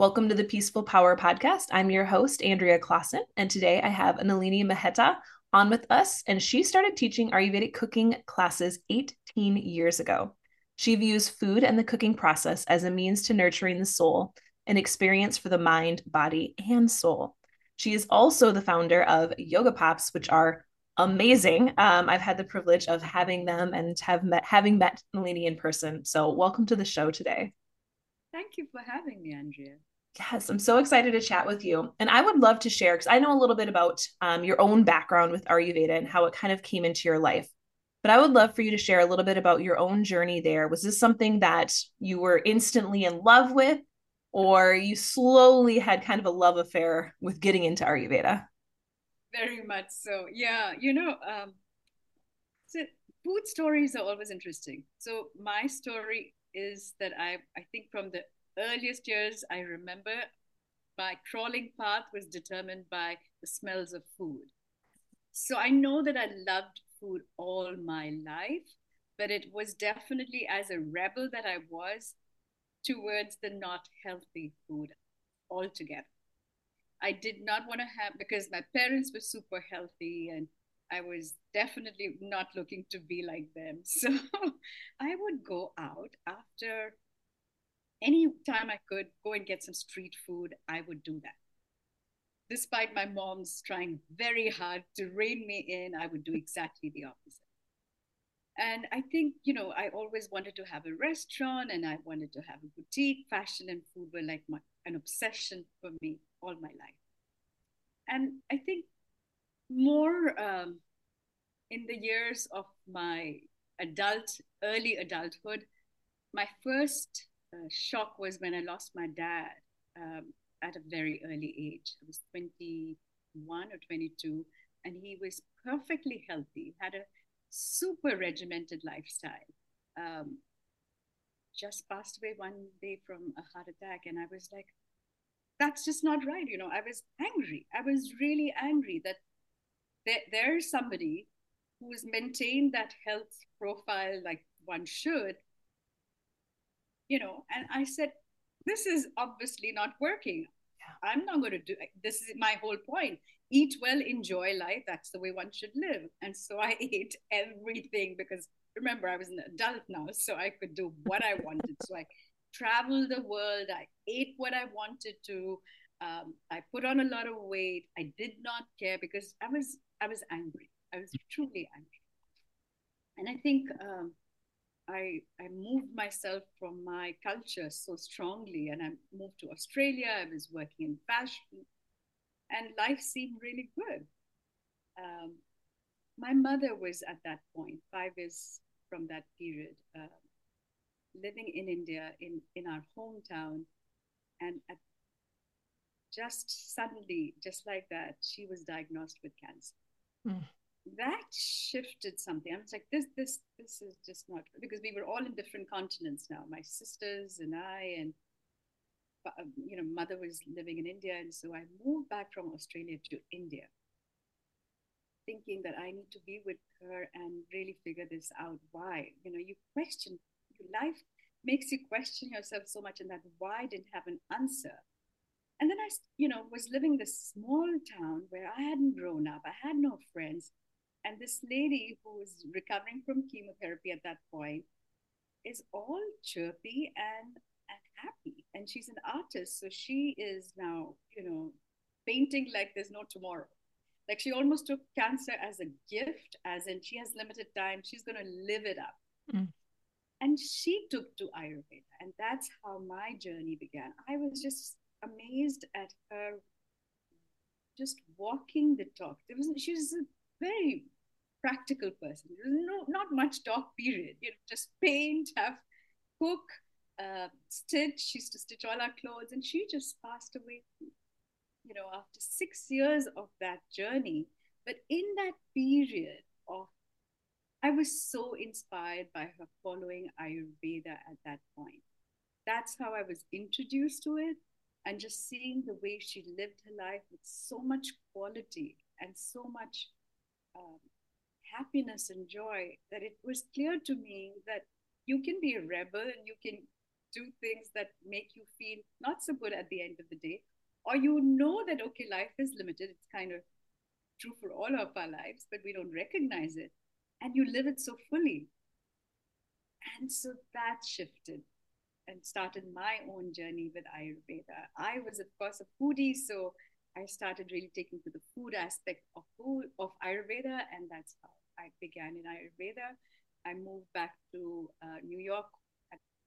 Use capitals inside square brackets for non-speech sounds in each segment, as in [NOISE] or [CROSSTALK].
Welcome to the Peaceful Power Podcast. I'm your host, Andrea Claassen, and today I have Nalini Mehta on with us, and she started teaching Ayurvedic cooking classes 18 years ago. She views food and the cooking process as a means to nurturing the soul, an experience for the mind, body, and soul. She is also the founder of Yoga Pops, which are amazing. Um, I've had the privilege of having them and have met having met Nalini in person. So welcome to the show today. Thank you for having me, Andrea. Yes, I'm so excited to chat with you. And I would love to share because I know a little bit about um, your own background with Ayurveda and how it kind of came into your life. But I would love for you to share a little bit about your own journey there. Was this something that you were instantly in love with, or you slowly had kind of a love affair with getting into Ayurveda? Very much so. Yeah, you know, um, so food stories are always interesting. So my story is that I I think from the earliest years I remember my crawling path was determined by the smells of food. So I know that I loved food all my life, but it was definitely as a rebel that I was towards the not healthy food altogether. I did not want to have because my parents were super healthy and I was definitely not looking to be like them. [LAUGHS] So I would go out after any time I could go and get some street food, I would do that. Despite my mom's trying very hard to rein me in, I would do exactly the opposite. And I think, you know, I always wanted to have a restaurant and I wanted to have a boutique. Fashion and food were like my, an obsession for me all my life. And I think more um, in the years of my adult, early adulthood, my first shock was when I lost my dad um, at a very early age. I was 21 or 22, and he was perfectly healthy, had a super regimented lifestyle. Um, just passed away one day from a heart attack, and I was like, that's just not right. You know, I was angry. I was really angry that there, there's somebody who's maintained that health profile like one should, you know, and I said, this is obviously not working. Yeah. I'm not going to do this is my whole point. Eat well, enjoy life. That's the way one should live. And so I [LAUGHS] ate everything because remember I was an adult now, so I could do what I wanted. So I traveled the world. I ate what I wanted to. Um, I put on a lot of weight. I did not care because I was I was angry. I was truly angry. And I think um, I I moved myself from my culture so strongly, and I moved to Australia. I was working in fashion, and life seemed really good. Um, my mother was at that point five years from that period. Uh, living in India in, in our hometown. And at, just suddenly, just like that, she was diagnosed with cancer. Mm. That shifted something. I was like, this, this, this is just not because we were all in different continents now. My sisters and I, and uh, you know, mother was living in India, and so I moved back from Australia to India, thinking that I need to be with her and really figure this out. Why? You know, you question your life makes you question yourself so much and that why didn't have an answer and then i you know was living this small town where i hadn't grown up i had no friends and this lady who was recovering from chemotherapy at that point is all chirpy and and happy and she's an artist so she is now you know painting like there's no tomorrow like she almost took cancer as a gift as in she has limited time she's going to live it up mm. And she took to Ayurveda. And that's how my journey began. I was just amazed at her just walking the talk. There was she was a very practical person. No not much talk period. You know, just paint, have cook, uh, stitch. She used to stitch all our clothes, and she just passed away. You know, after six years of that journey. But in that period of I was so inspired by her following Ayurveda at that point. That's how I was introduced to it. And just seeing the way she lived her life with so much quality and so much um, happiness and joy that it was clear to me that you can be a rebel and you can do things that make you feel not so good at the end of the day, or you know that, okay, life is limited. It's kind of true for all of our lives, but we don't recognize it. And you live it so fully. And so that shifted and started my own journey with Ayurveda. I was, of course, a foodie, so I started really taking to the food aspect of food of Ayurveda, and that's how I began in Ayurveda. I moved back to uh, New York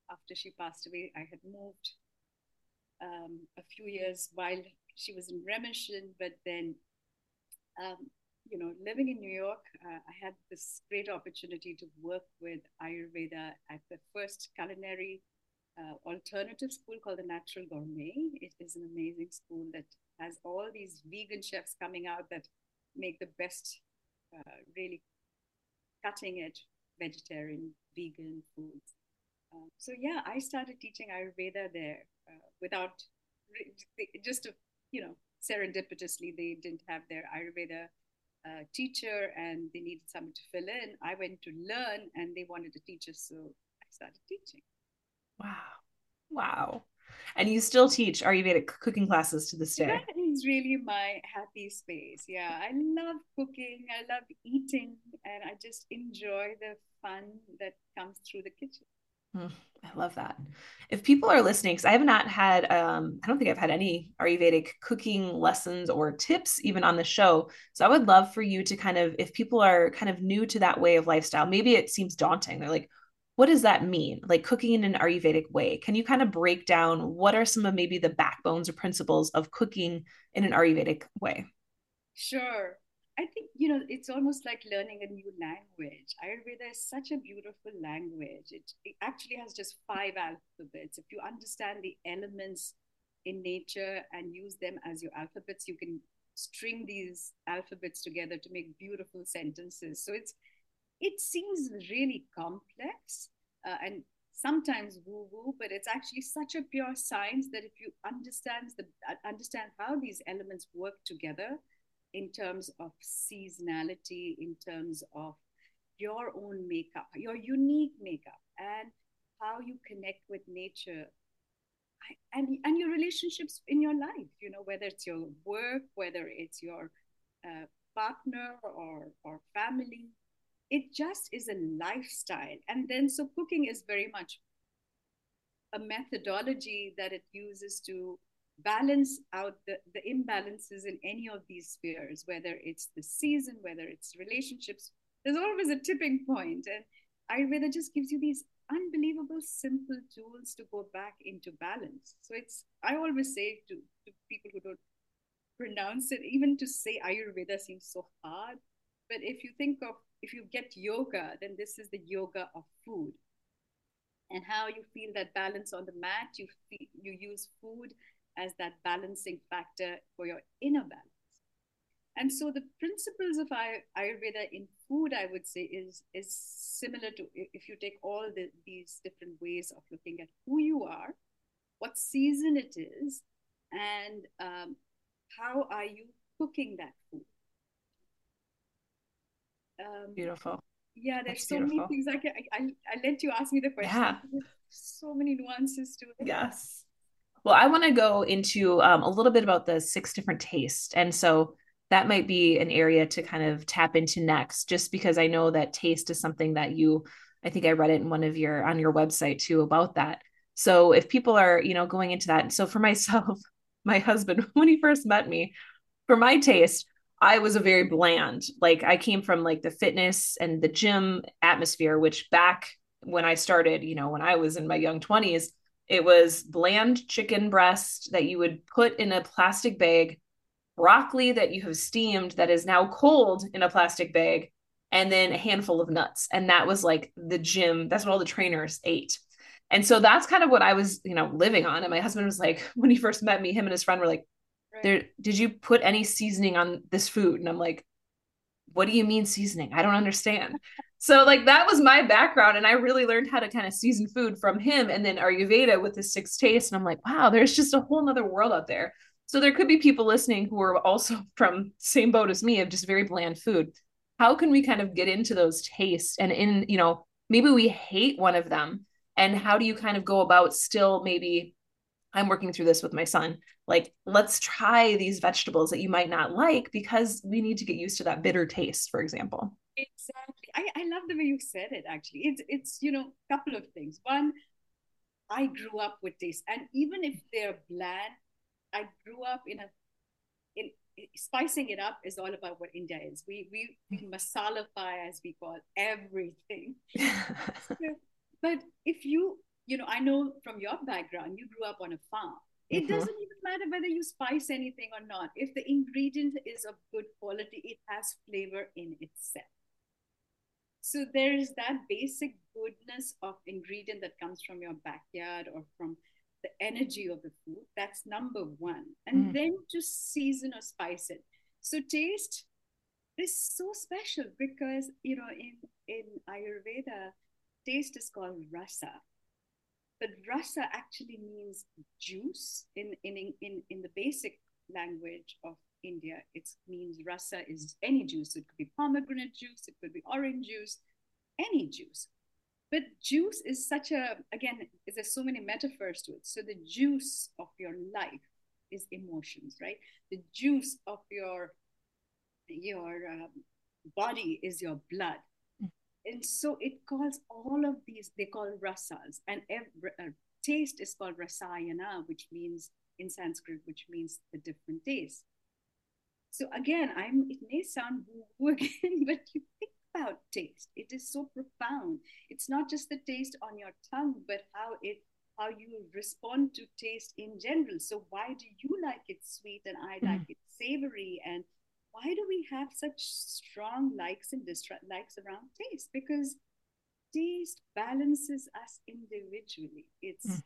after she passed away. I had moved um, a few years while she was in remission, but then, um, you know, living in New York, uh, I had this great opportunity to work with Ayurveda at the first culinary uh, alternative school called the Natural Gourmet. It is an amazing school that has all these vegan chefs coming out that make the best, uh, really cutting edge vegetarian, vegan foods. Um, so yeah, I started teaching Ayurveda there uh, without just you know serendipitously they didn't have their Ayurveda uh, teacher and they needed someone to fill in. I went to learn and they wanted a teacher, so I started teaching. Wow, wow! And you still teach Ayurvedic cooking classes to this day. That is really my happy space. Yeah, I love cooking. I love eating, and I just enjoy the fun that comes through the kitchen. Mm, I love that. If people are listening, because I have not had, um, I don't think I've had any Ayurvedic cooking lessons or tips even on the show. So I would love for you to kind of, if people are kind of new to that way of lifestyle, maybe it seems daunting. They're like, what does that mean? Like cooking in an Ayurvedic way. Can you kind of break down what are some of maybe the backbones or principles of cooking in an Ayurvedic way? Sure. I think, you know, it's almost like learning a new language. Ayurveda is such a beautiful language. It, it actually has just five alphabets. If you understand the elements in nature and use them as your alphabets, you can string these alphabets together to make beautiful sentences. So it's it seems really complex uh, and sometimes woo woo, but it's actually such a pure science that if you understand the understand how these elements work together, in terms of seasonality, in terms of your own makeup, your unique makeup, and how you connect with nature and, and your relationships in your life, you know, whether it's your work, whether it's your uh, partner or, or family. It just is a lifestyle. And then, so cooking is very much a methodology that it uses to balance out the, the imbalances in any of these spheres, whether it's the season, whether it's relationships, there's always a tipping point. And Ayurveda just gives you these unbelievable simple tools to go back into balance. So it's, I always say to, to people who don't pronounce it, even to say Ayurveda seems so hard. But if you think of, if you get yoga, then this is the yoga of food. And how you feel that balance on the mat, you feel, you use food as that balancing factor for your inner balance. And so the principles of Ayurveda in food, I would say, is, is similar to if you take all the, these different ways of looking at who you are, what season it is, and um, how are you cooking that food. Um, beautiful. Yeah, there's That's so beautiful. many things. I, can, I, I, I let you ask me the question. Yeah. So many nuances to it. Yes. Well, I want to go into um, a little bit about the six different tastes. And so that might be an area to kind of tap into next, just because I know that taste is something that you, I think I read it in one of your, on your website too about that. So if people are, you know, going into that. So for myself, [LAUGHS] my husband, [LAUGHS] when he first met me, for my taste, I was a very bland. Like I came from like the fitness and the gym atmosphere, which back when I started, you know, when I was in my young 20s, it was bland chicken breast that you would put in a plastic bag, broccoli that you have steamed that is now cold in a plastic bag, and then a handful of nuts. And that was like the gym, that's what all the trainers ate. And so that's kind of what I was, you know, living on. And my husband was like, [LAUGHS] when he first met me, him and his friend were like, there, did you put any seasoning on this food? And I'm like, what do you mean seasoning? I don't understand. [LAUGHS] So like that was my background, and I really learned how to kind of season food from him, and then Ayurveda with the six tastes, and I'm like, wow, there's just a whole nother world out there. So there could be people listening who are also [LAUGHS] from same boat as me of just very bland food. How can we kind of get into those tastes and in you know maybe we hate one of them, and how do you kind of go about still maybe I'm working through this with my son. Like, let's try these vegetables that you might not like because we need to get used to that bitter taste, for example. Exactly. I, I love the way you said it actually. It's it's you know, a couple of things. One, I grew up with taste. And even if they're bland, I grew up in a in spicing it up is all about what India is. We we, we mm. masalify as we call everything. [LAUGHS] but if you you know, I know from your background, you grew up on a farm. It mm-hmm. doesn't even matter whether you spice anything or not. If the ingredient is of good quality, it has flavor in itself. So there is that basic goodness of ingredient that comes from your backyard or from the energy of the food. That's number one. And mm. then just season or spice it. So taste is so special because you know in in Ayurveda, taste is called rasa but rasa actually means juice in, in, in, in the basic language of India. It means rasa is any juice. It could be pomegranate juice, it could be orange juice, any juice. But juice is such a, again, there's so many metaphors to it. So the juice of your life is emotions, right? The juice of your your um, body is your blood and so it calls all of these they call rasas. And every, uh, taste is called rasayana which means in sanskrit which means the different tastes. So again i'm it may sound woo [LAUGHS] again but you think about taste. It is so profound. It's not just the taste on your tongue but how it how you respond to taste in general. So why do you like it sweet and i mm. like it savory and why do we have such strong likes and dislikes around taste? Because taste balances us individually. It's, mm.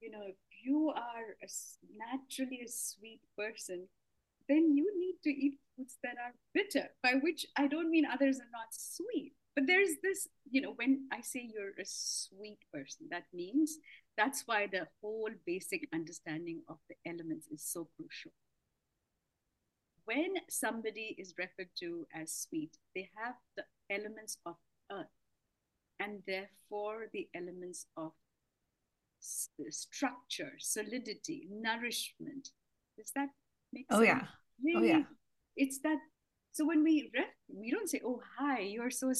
you know, if you are a, naturally a sweet person, then you need to eat foods that are bitter, by which I don't mean others are not sweet. But there's this, you know, when I say you're a sweet person, that means that's why the whole basic understanding of the elements is so crucial when somebody is referred to as sweet, they have the elements of earth and therefore the elements of structure, solidity, nourishment. Does that make oh, sense? Oh, yeah. Really, oh, yeah. It's that. So when we ref, we don't say, "Oh, hi, you're so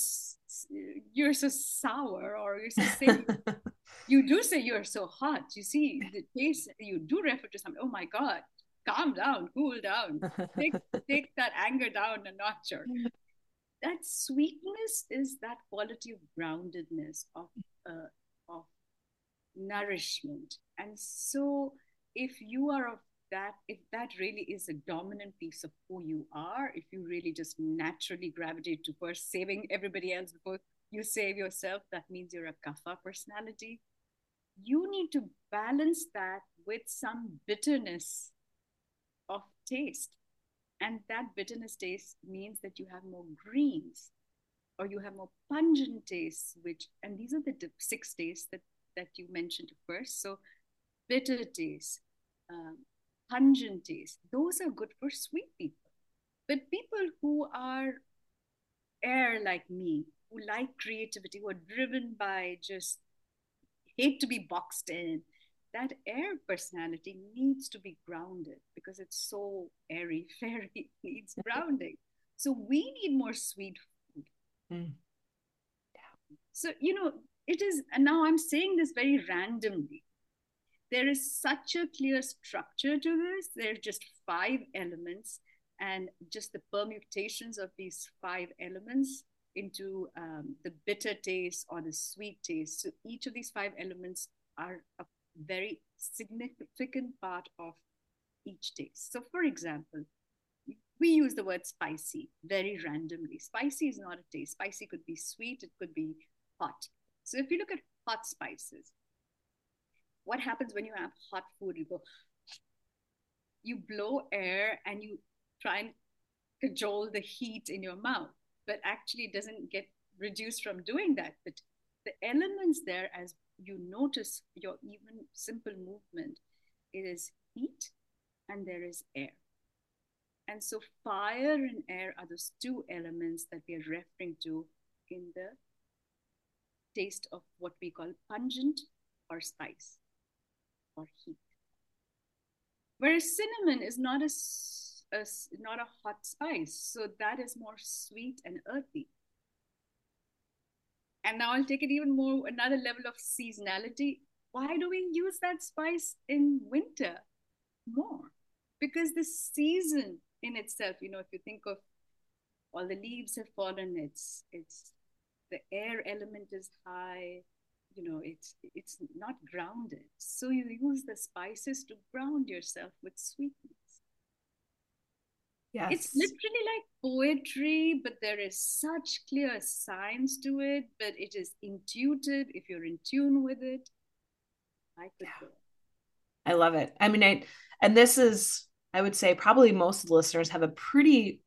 you're so sour," or "You're so [LAUGHS] sick." you do say you're so hot. You see the taste. You do refer to something. Oh my God, calm down, cool down, take, [LAUGHS] take that anger down a notch. Or that sweetness is that quality of groundedness, of, uh, of nourishment. And so, if you are of that, if that really is a dominant piece of who you are, if you really just naturally gravitate to first saving everybody else before you save yourself, that means you're a kapha personality. You need to balance that with some bitterness of taste. And that bitterness taste means that you have more greens or you have more pungent tastes, which, and these are the six tastes that, that you mentioned first. So, bitter taste, um, pungent taste, those are good for sweet people. But people who are air like me, who like creativity, who are driven by just hate to be boxed in, that air personality needs to be grounded because it's so airy [LAUGHS] fairy needs grounding. So we need more sweet food. Mm. yeah. so you know it is and now i'm saying this very randomly. There is such a clear structure to this. There are just five elements and just the permutations of these five elements into um, the bitter taste or the sweet taste. So each of these five elements are a very significant part of each taste. So, for example, we use the word spicy very randomly. Spicy is not a taste. Spicy could be sweet, it could be hot. So, if you look at hot spices, what happens when you have hot food? You go, you blow air and you try and cajole the heat in your mouth, but actually it doesn't get reduced from doing that. But the elements there as you notice your even simple movement, it is heat and there is air. And so fire and air are those two elements that we are referring to in the taste of what we call pungent or spice or heat. Whereas cinnamon is not a, a not a hot spice, so that is more sweet and earthy. And now I'll take it even more another level of seasonality. Why do we use that spice in winter more? Because the season in itself, you know, if you think of all the leaves have fallen, it's it's the air element is high, you know it's it's not grounded so you use the spices to ground yourself with sweetness yes. It's literally like poetry but there is such clear science to it but it is intuitive if you're in tune with it. I could yeah. i love it. I mean i and this is i would say probably most of the listeners have a pretty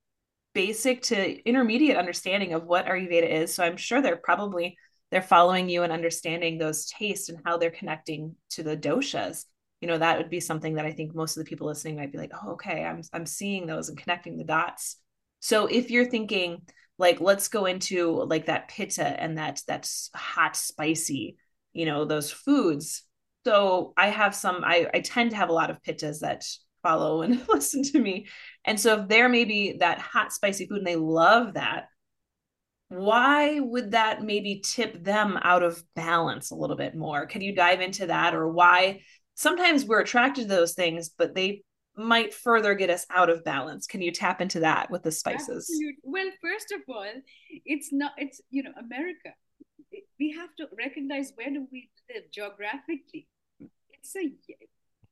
basic to intermediate understanding of what ayurveda is. So i'm sure they're probably they're following you and understanding those tastes and how they're connecting to the doshas you know that would be something that i think most of the people listening might be like oh okay i'm i'm seeing those and connecting the dots so if you're thinking like let's go into like that pitta and that that's hot spicy you know those foods so i have some i i tend to have a lot of pittas that follow and [LAUGHS] listen to me and so if there may be that hot spicy food and they love that why would that maybe tip them out of balance a little bit more? Can you dive into that or why sometimes we're attracted to those things, but they might further get us out of balance? Can you tap into that with the spices? Absolutely. Well, first of all, it's not, it's, you know, America. We have to recognize where do we live geographically. It's a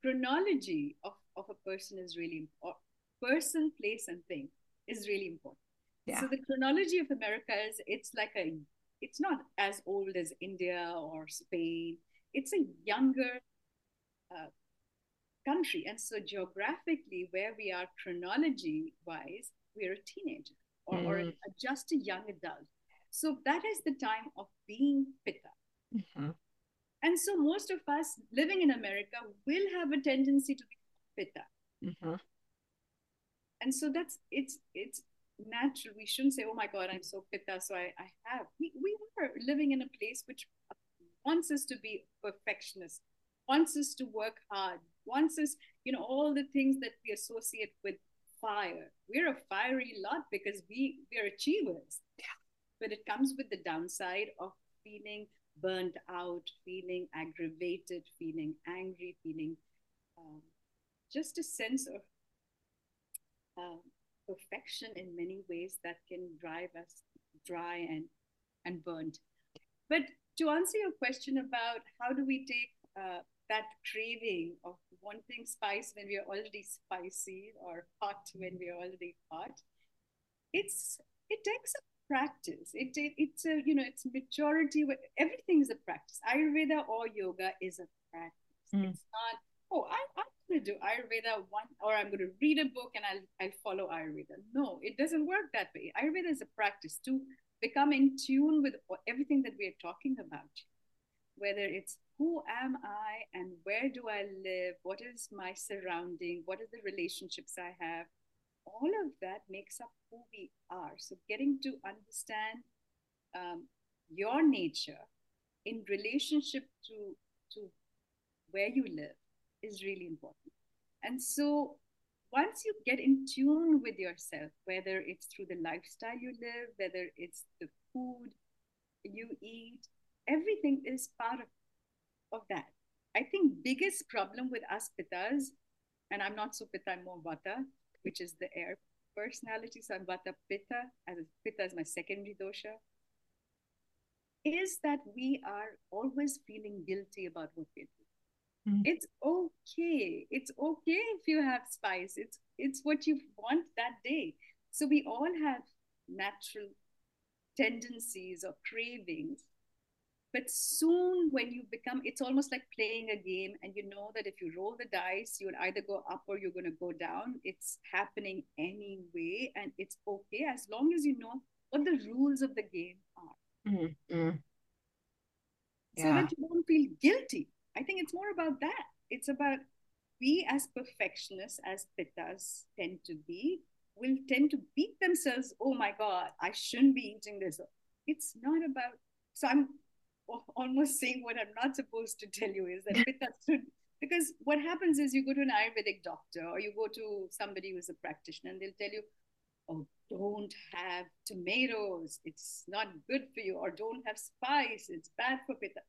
chronology of, of a person is really important. Person, place, and thing is really important yeah. So the chronology of America is it's like a it's not as old as India or Spain. It's a younger uh, country, and so geographically, where we are chronology wise, we're a teenager or, mm. or a, just a young adult. So that is the time of being pitta. Mm-hmm. And so most of us living in America will have a tendency to be pitta. Mm-hmm. And so that's it's it's natural. We shouldn't say, oh my God, I'm so pitta, so I, I have. We, we are living in a place which wants us to be perfectionists, wants us to work hard, wants us, you know, all the things that we associate with fire. We're a fiery lot because we, we're achievers. But it comes with the downside of feeling burnt out, feeling aggravated, feeling angry, feeling um, just a sense of um, perfection in many ways that can drive us dry and and burnt but to answer your question about how do we take uh, that craving of wanting spice when we are already spicy or hot when we are already hot it's it takes a practice it, it it's a you know it's maturity everything is a practice ayurveda or yoga is a practice mm. it's not oh I, I going to do Ayurveda one, or I'm going to read a book and I'll, I'll follow Ayurveda. No, it doesn't work that way. Ayurveda is a practice to become in tune with everything that we are talking about, whether it's who am I and where do I live? What is my surrounding? What are the relationships I have? All of that makes up who we are. So, getting to understand um, your nature in relationship to, to where you live is really important. And so once you get in tune with yourself, whether it's through the lifestyle you live, whether it's the food you eat, everything is part of, of that. I think biggest problem with us pittas, and I'm not so pitta, I'm more vata, which is the air personality. So I'm vata pitta, as pitta is my secondary dosha, is that we are always feeling guilty about what we're doing. Mm. It's okay. It's okay if you have spice. It's it's what you want that day. So we all have natural tendencies or cravings. But soon when you become it's almost like playing a game and you know that if you roll the dice, you'll either go up or you're gonna go down. It's happening anyway, and it's okay as long as you know what the rules of the game are. Mm-hmm. Yeah. So that you don't feel guilty I think it's more about that. It's about we as perfectionists, as pittas tend to be, will tend to beat themselves. Oh my God, I shouldn't be eating this. It's not about. So I'm almost saying what I'm not supposed to tell you is that [LAUGHS] pitta should because what happens is you go to an Ayurvedic doctor or you go to somebody who's a practitioner and they'll tell you, oh, don't have tomatoes, it's not good for you, or don't have spice, it's bad for pitta.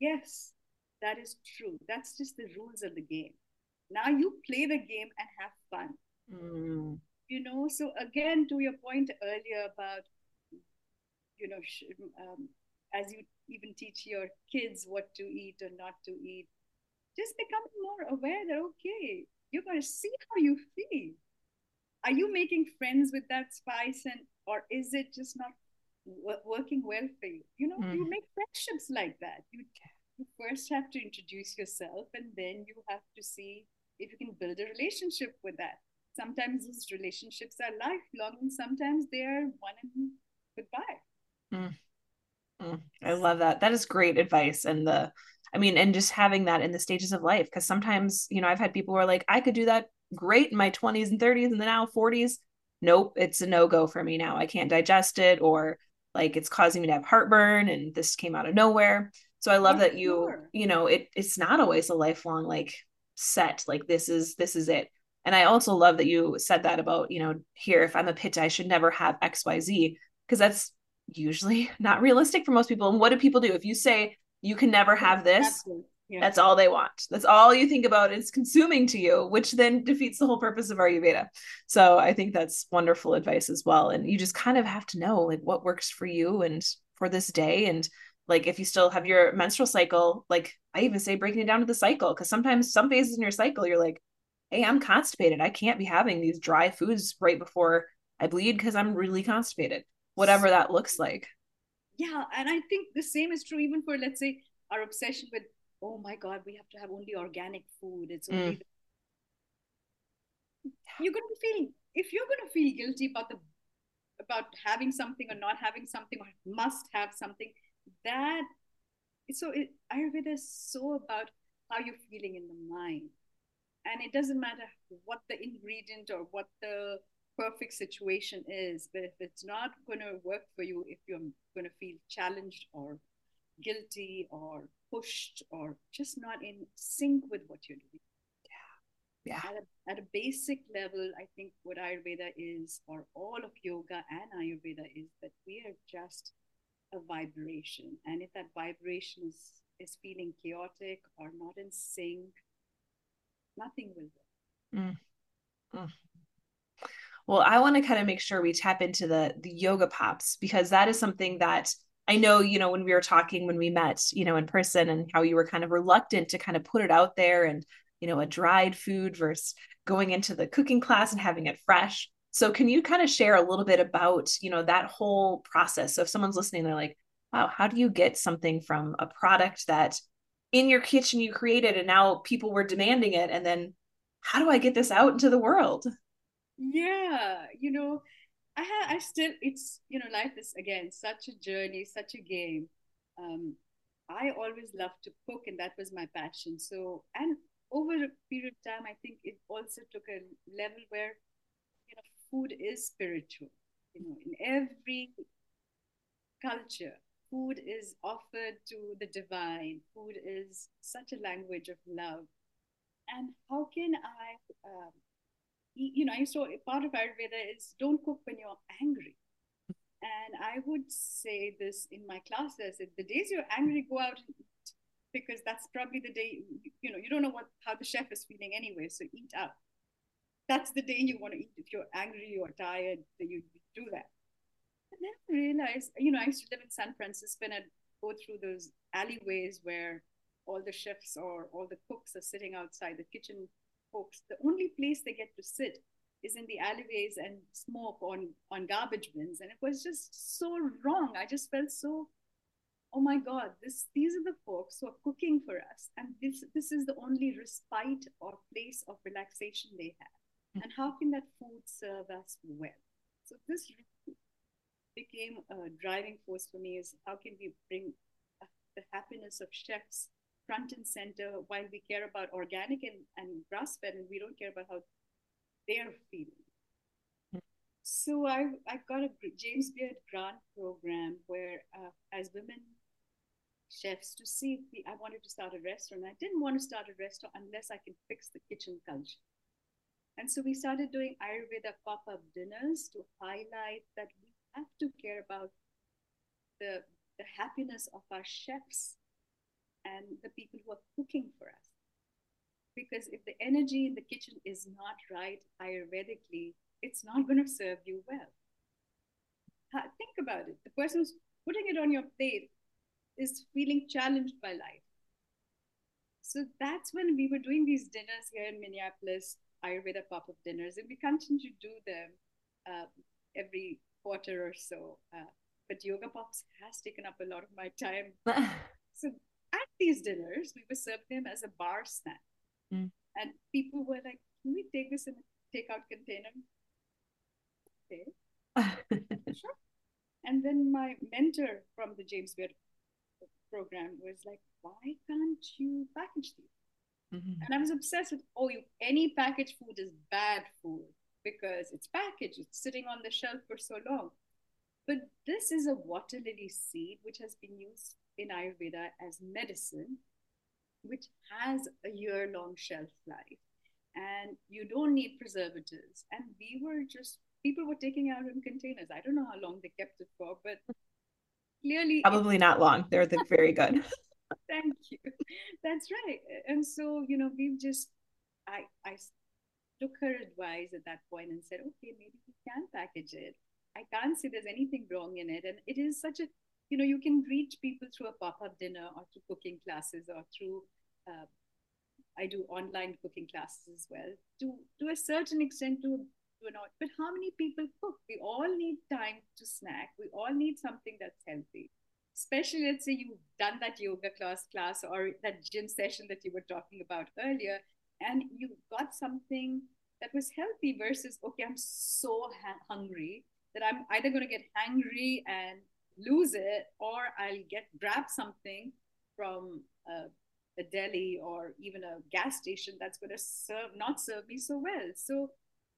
Yes, that is true. That's just the rules of the game. Now you play the game and have fun. Mm. You know, so again, to your point earlier about, you know, um, as you even teach your kids what to eat or not to eat, just becoming more aware that, okay, you're going to see how you feel. Are you making friends with that spice and, or is it just not working well for you? You know, mm. you make friendships like that. You, you first have to introduce yourself and then you have to see if you can build a relationship with that. Sometimes these relationships are lifelong and sometimes they are one and goodbye. Mm. Mm. I love that. That is great advice. And the, I mean, and just having that in the stages of life. Cause sometimes, you know, I've had people who are like, I could do that great in my 20s and 30s and then now 40s. Nope, it's a no go for me now. I can't digest it or like it's causing me to have heartburn and this came out of nowhere. So I love yeah, that you, sure. you know, it it's not always a lifelong like set like this is this is it. And I also love that you said that about, you know, here if I'm a pit, I should never have XYZ because that's usually [LAUGHS] not realistic for most people. And what do people do if you say you can never have this? Yeah. That's all they want. That's all you think about is consuming to you, which then [LAUGHS] defeats the whole purpose of Ayurveda. So I think that's wonderful advice as well. And you just kind of have to know like what works for you and for this day. And like if you still have your menstrual cycle, like I even say breaking it down to the cycle, because sometimes some phases in your cycle, you're like, hey, I'm constipated. I can't be having these dry foods right before I bleed because I'm really constipated, whatever that looks like. Yeah. And I think the same is true even for, let's say, our obsession with oh my god we have to have only organic food it's only mm. you're going to feel if you're going to feel guilty about the about having something or not having something or must have something that so it, ayurveda is so about how you're feeling in the mind and it doesn't matter what the ingredient or what the perfect situation is but if it's not going to work for you if you're going to feel challenged or guilty or pushed or just not in sync with what you're doing. Yeah. Yeah. At a, at a basic level, I think what Ayurveda is, or all of yoga and Ayurveda, is that we are just a vibration. And if that vibration is, is feeling chaotic or not in sync, nothing will work. Mm. Mm. Well, I want to kind of make sure we tap into the the yoga pops because that is something that I know, you know, when we were talking when we met, you know, in person and how you were kind of reluctant to kind of put it out there and, you know, a dried food versus going into the cooking class and having it fresh. So can you kind of share a little bit about, you know, that whole process? So if someone's listening, they're like, wow, how do you get something from a product that in your kitchen you created and now people were demanding it? And then how do I get this out into the world? Yeah, you know, I have, I still, it's, you know, life is again such a journey, such a game. Um, I always loved to cook, and that was my passion. So, and over a period of time, I think it also took a level where, you know, food is spiritual. You know, in every culture, food is offered to the divine. Food is such a language of love. And how can I um, you know, I saw part of Ayurveda is don't cook when you're angry. And I would say this in my classes: the days you're angry, go out and eat, because that's probably the day you know you don't know what how the chef is feeling anyway. So eat out. That's the day you want to eat. If you're angry or tired, you do that. And then I realized, you know, I used to live in San Francisco and I'd go through those alleyways where all the chefs or all the cooks are sitting outside the kitchen folks, the only place they get to sit is in the alleyways and smoke on, on garbage bins. And it was just so wrong. I just felt so, oh my God, this these are the folks who are cooking for us. And this this is the only respite or place of relaxation they have. Mm-hmm. And how can that food serve us well? So this became a driving force for me is how can we bring the happiness of chefs front and center while we care about organic and, and grass fed and we don't care about how they're feeling. So I've, I've got a James Beard grant program where uh, as women chefs to see if we, I wanted to start a restaurant. I didn't want to start a restaurant unless I can fix the kitchen culture. And so we started doing Ayurveda pop up dinners to highlight that we have to care about the, the happiness of our chefs and the people who are cooking for us. Because if the energy in the kitchen is not right Ayurvedically, it's not going to serve you well. Think about it. The person who's putting it on your plate is feeling challenged by life. So that's when we were doing these dinners here in Minneapolis, Ayurveda pop up dinners, and we continue to do them uh, every quarter or so. Uh, but Yoga Pops has taken up a lot of my time. [LAUGHS] so these dinners, we would serve them as a bar snack. Mm. And people were like, can we take this in a takeout container? Okay. [LAUGHS] sure. And then my mentor from the James Beard program was like, why can't you package these? Mm-hmm. And I was obsessed with, oh, you, any packaged food is bad food because it's packaged, it's sitting on the shelf for so long. But this is a water lily seed, which has been used in Ayurveda as medicine, which has a year long shelf life. And you don't need preservatives. And we were just, people were taking out in containers. I don't know how long they kept it for, but clearly probably not long they're the very good [LAUGHS] thank you that's right and so you know we've just i i took her advice at that point and said okay maybe we can package it i can't see there's anything wrong in it and it is such a you know you can reach people through a pop-up dinner or through cooking classes or through uh, i do online cooking classes as well to to a certain extent to do not. But how many people cook? We all need time to snack. We all need something that's healthy. Especially, let's say you've done that yoga class class or that gym session that you were talking about earlier, and you got something that was healthy versus okay, I'm so ha- hungry that I'm either going to get hungry and lose it, or I'll get grab something from a, a deli or even a gas station that's going to serve not serve me so well. So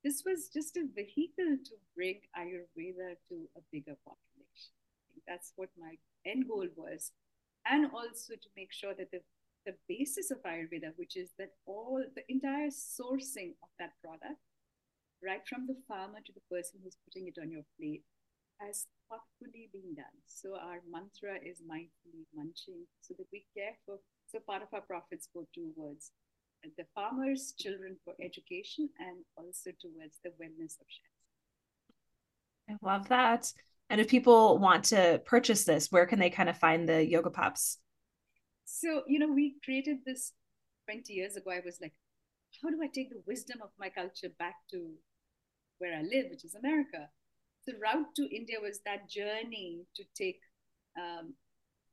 this was just a vehicle to bring Ayurveda to a bigger population. that's what my end goal was. And also to make sure that the, the basis of Ayurveda, which is that all the entire sourcing of that product, right from the farmer to the person who's putting it on your plate, has thoughtfully been done. So our mantra is mindfully munching, so that we care for. So part of our profits go towards the farmers' children for education and also towards the wellness of chefs. I love that. And if people want to purchase this, where can they kind of find the yoga pops? So, you know, we created this 20 years ago. I was like, how do I take the wisdom of my culture back to where I live, which is America? The route to India was that journey to take um,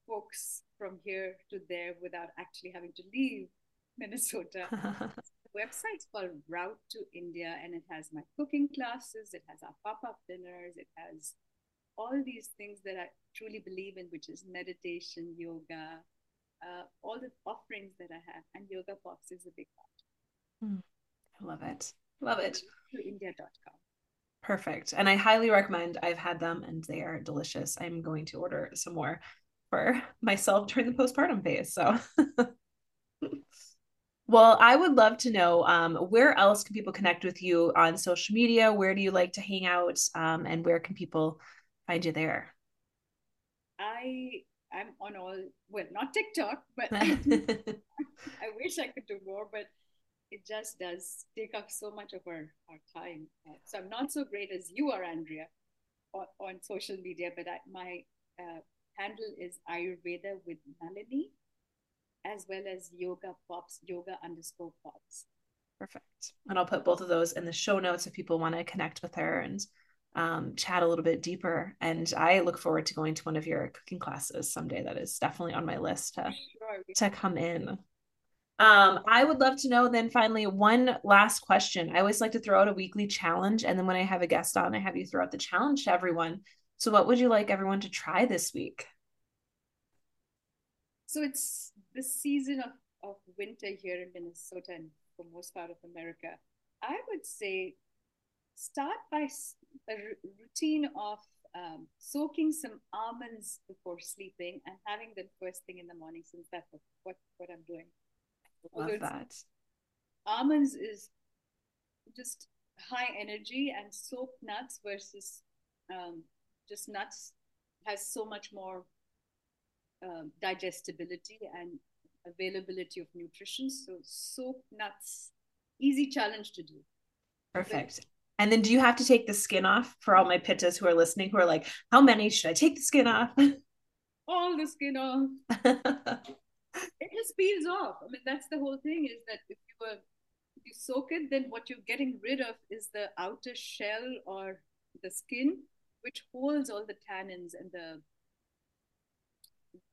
folks from here to there without actually having to leave Minnesota. [LAUGHS] the website's called Route to India, and it has my cooking classes, it has our pop up dinners, it has all these things that I truly believe in, which is meditation, yoga, uh, all the offerings that I have, and Yoga Pops is a big part. Mm, I love it. Love it. To India.com. Perfect. And I highly recommend. I've had them and they are delicious. I'm going to order some more for [LAUGHS] myself during the postpartum phase. So [LAUGHS] Well, I would love to know um, where else can people connect with you on social media? Where do you like to hang out? Um, and where can people find you there? I I'm on all well, not TikTok, but I, [LAUGHS] I wish I could do more, but it just does take up so much of our, our time. Uh, so I'm not so great as you are, Andrea, on, on social media, but I, my uh, handle is Ayurveda with Nalini as well as yoga pops, yoga underscore pops. Perfect. And I'll put both of those in the show notes if people want to connect with her and um, chat a little bit deeper. And I look forward to going to one of your cooking classes someday. That is definitely on my list to, sure. to come in. Um, I would love to know then finally one last question. I always like to throw out a weekly challenge. And then when I have a guest on, I have you throw out the challenge to everyone. So, what would you like everyone to try this week? So, it's the season of, of winter here in Minnesota and for most part of America, I would say start by a routine of um, soaking some almonds before sleeping and having them first thing in the morning, since that's what what, what I'm doing. Love that. Almonds is just high energy, and soaked nuts versus um, just nuts has so much more um, digestibility and availability of nutrition. So soaked nuts, easy challenge to do. Perfect. And then do you have to take the skin off for all my pittas who are listening who are like, how many should I take the skin off? [LAUGHS] All the skin off. [LAUGHS] it just peels off. I mean, that's the whole thing is that if you were if you soak it, then what you're getting rid of is the outer shell or the skin, which holds all the tannins and the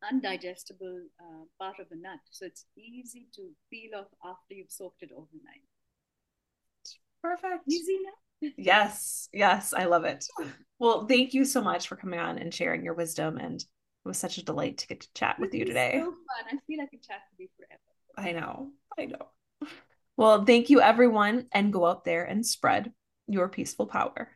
undigestible uh, part of the nut. So it's easy to peel off after you've soaked it overnight. Perfect. Easy now. yes, yes, I love it. Well, thank you so much for coming on and sharing your wisdom. And it was such a delight to get to chat with you today. So fun. I feel like I chat with you forever. I know. I know. Well, thank you, everyone, and go out there and spread your peaceful power.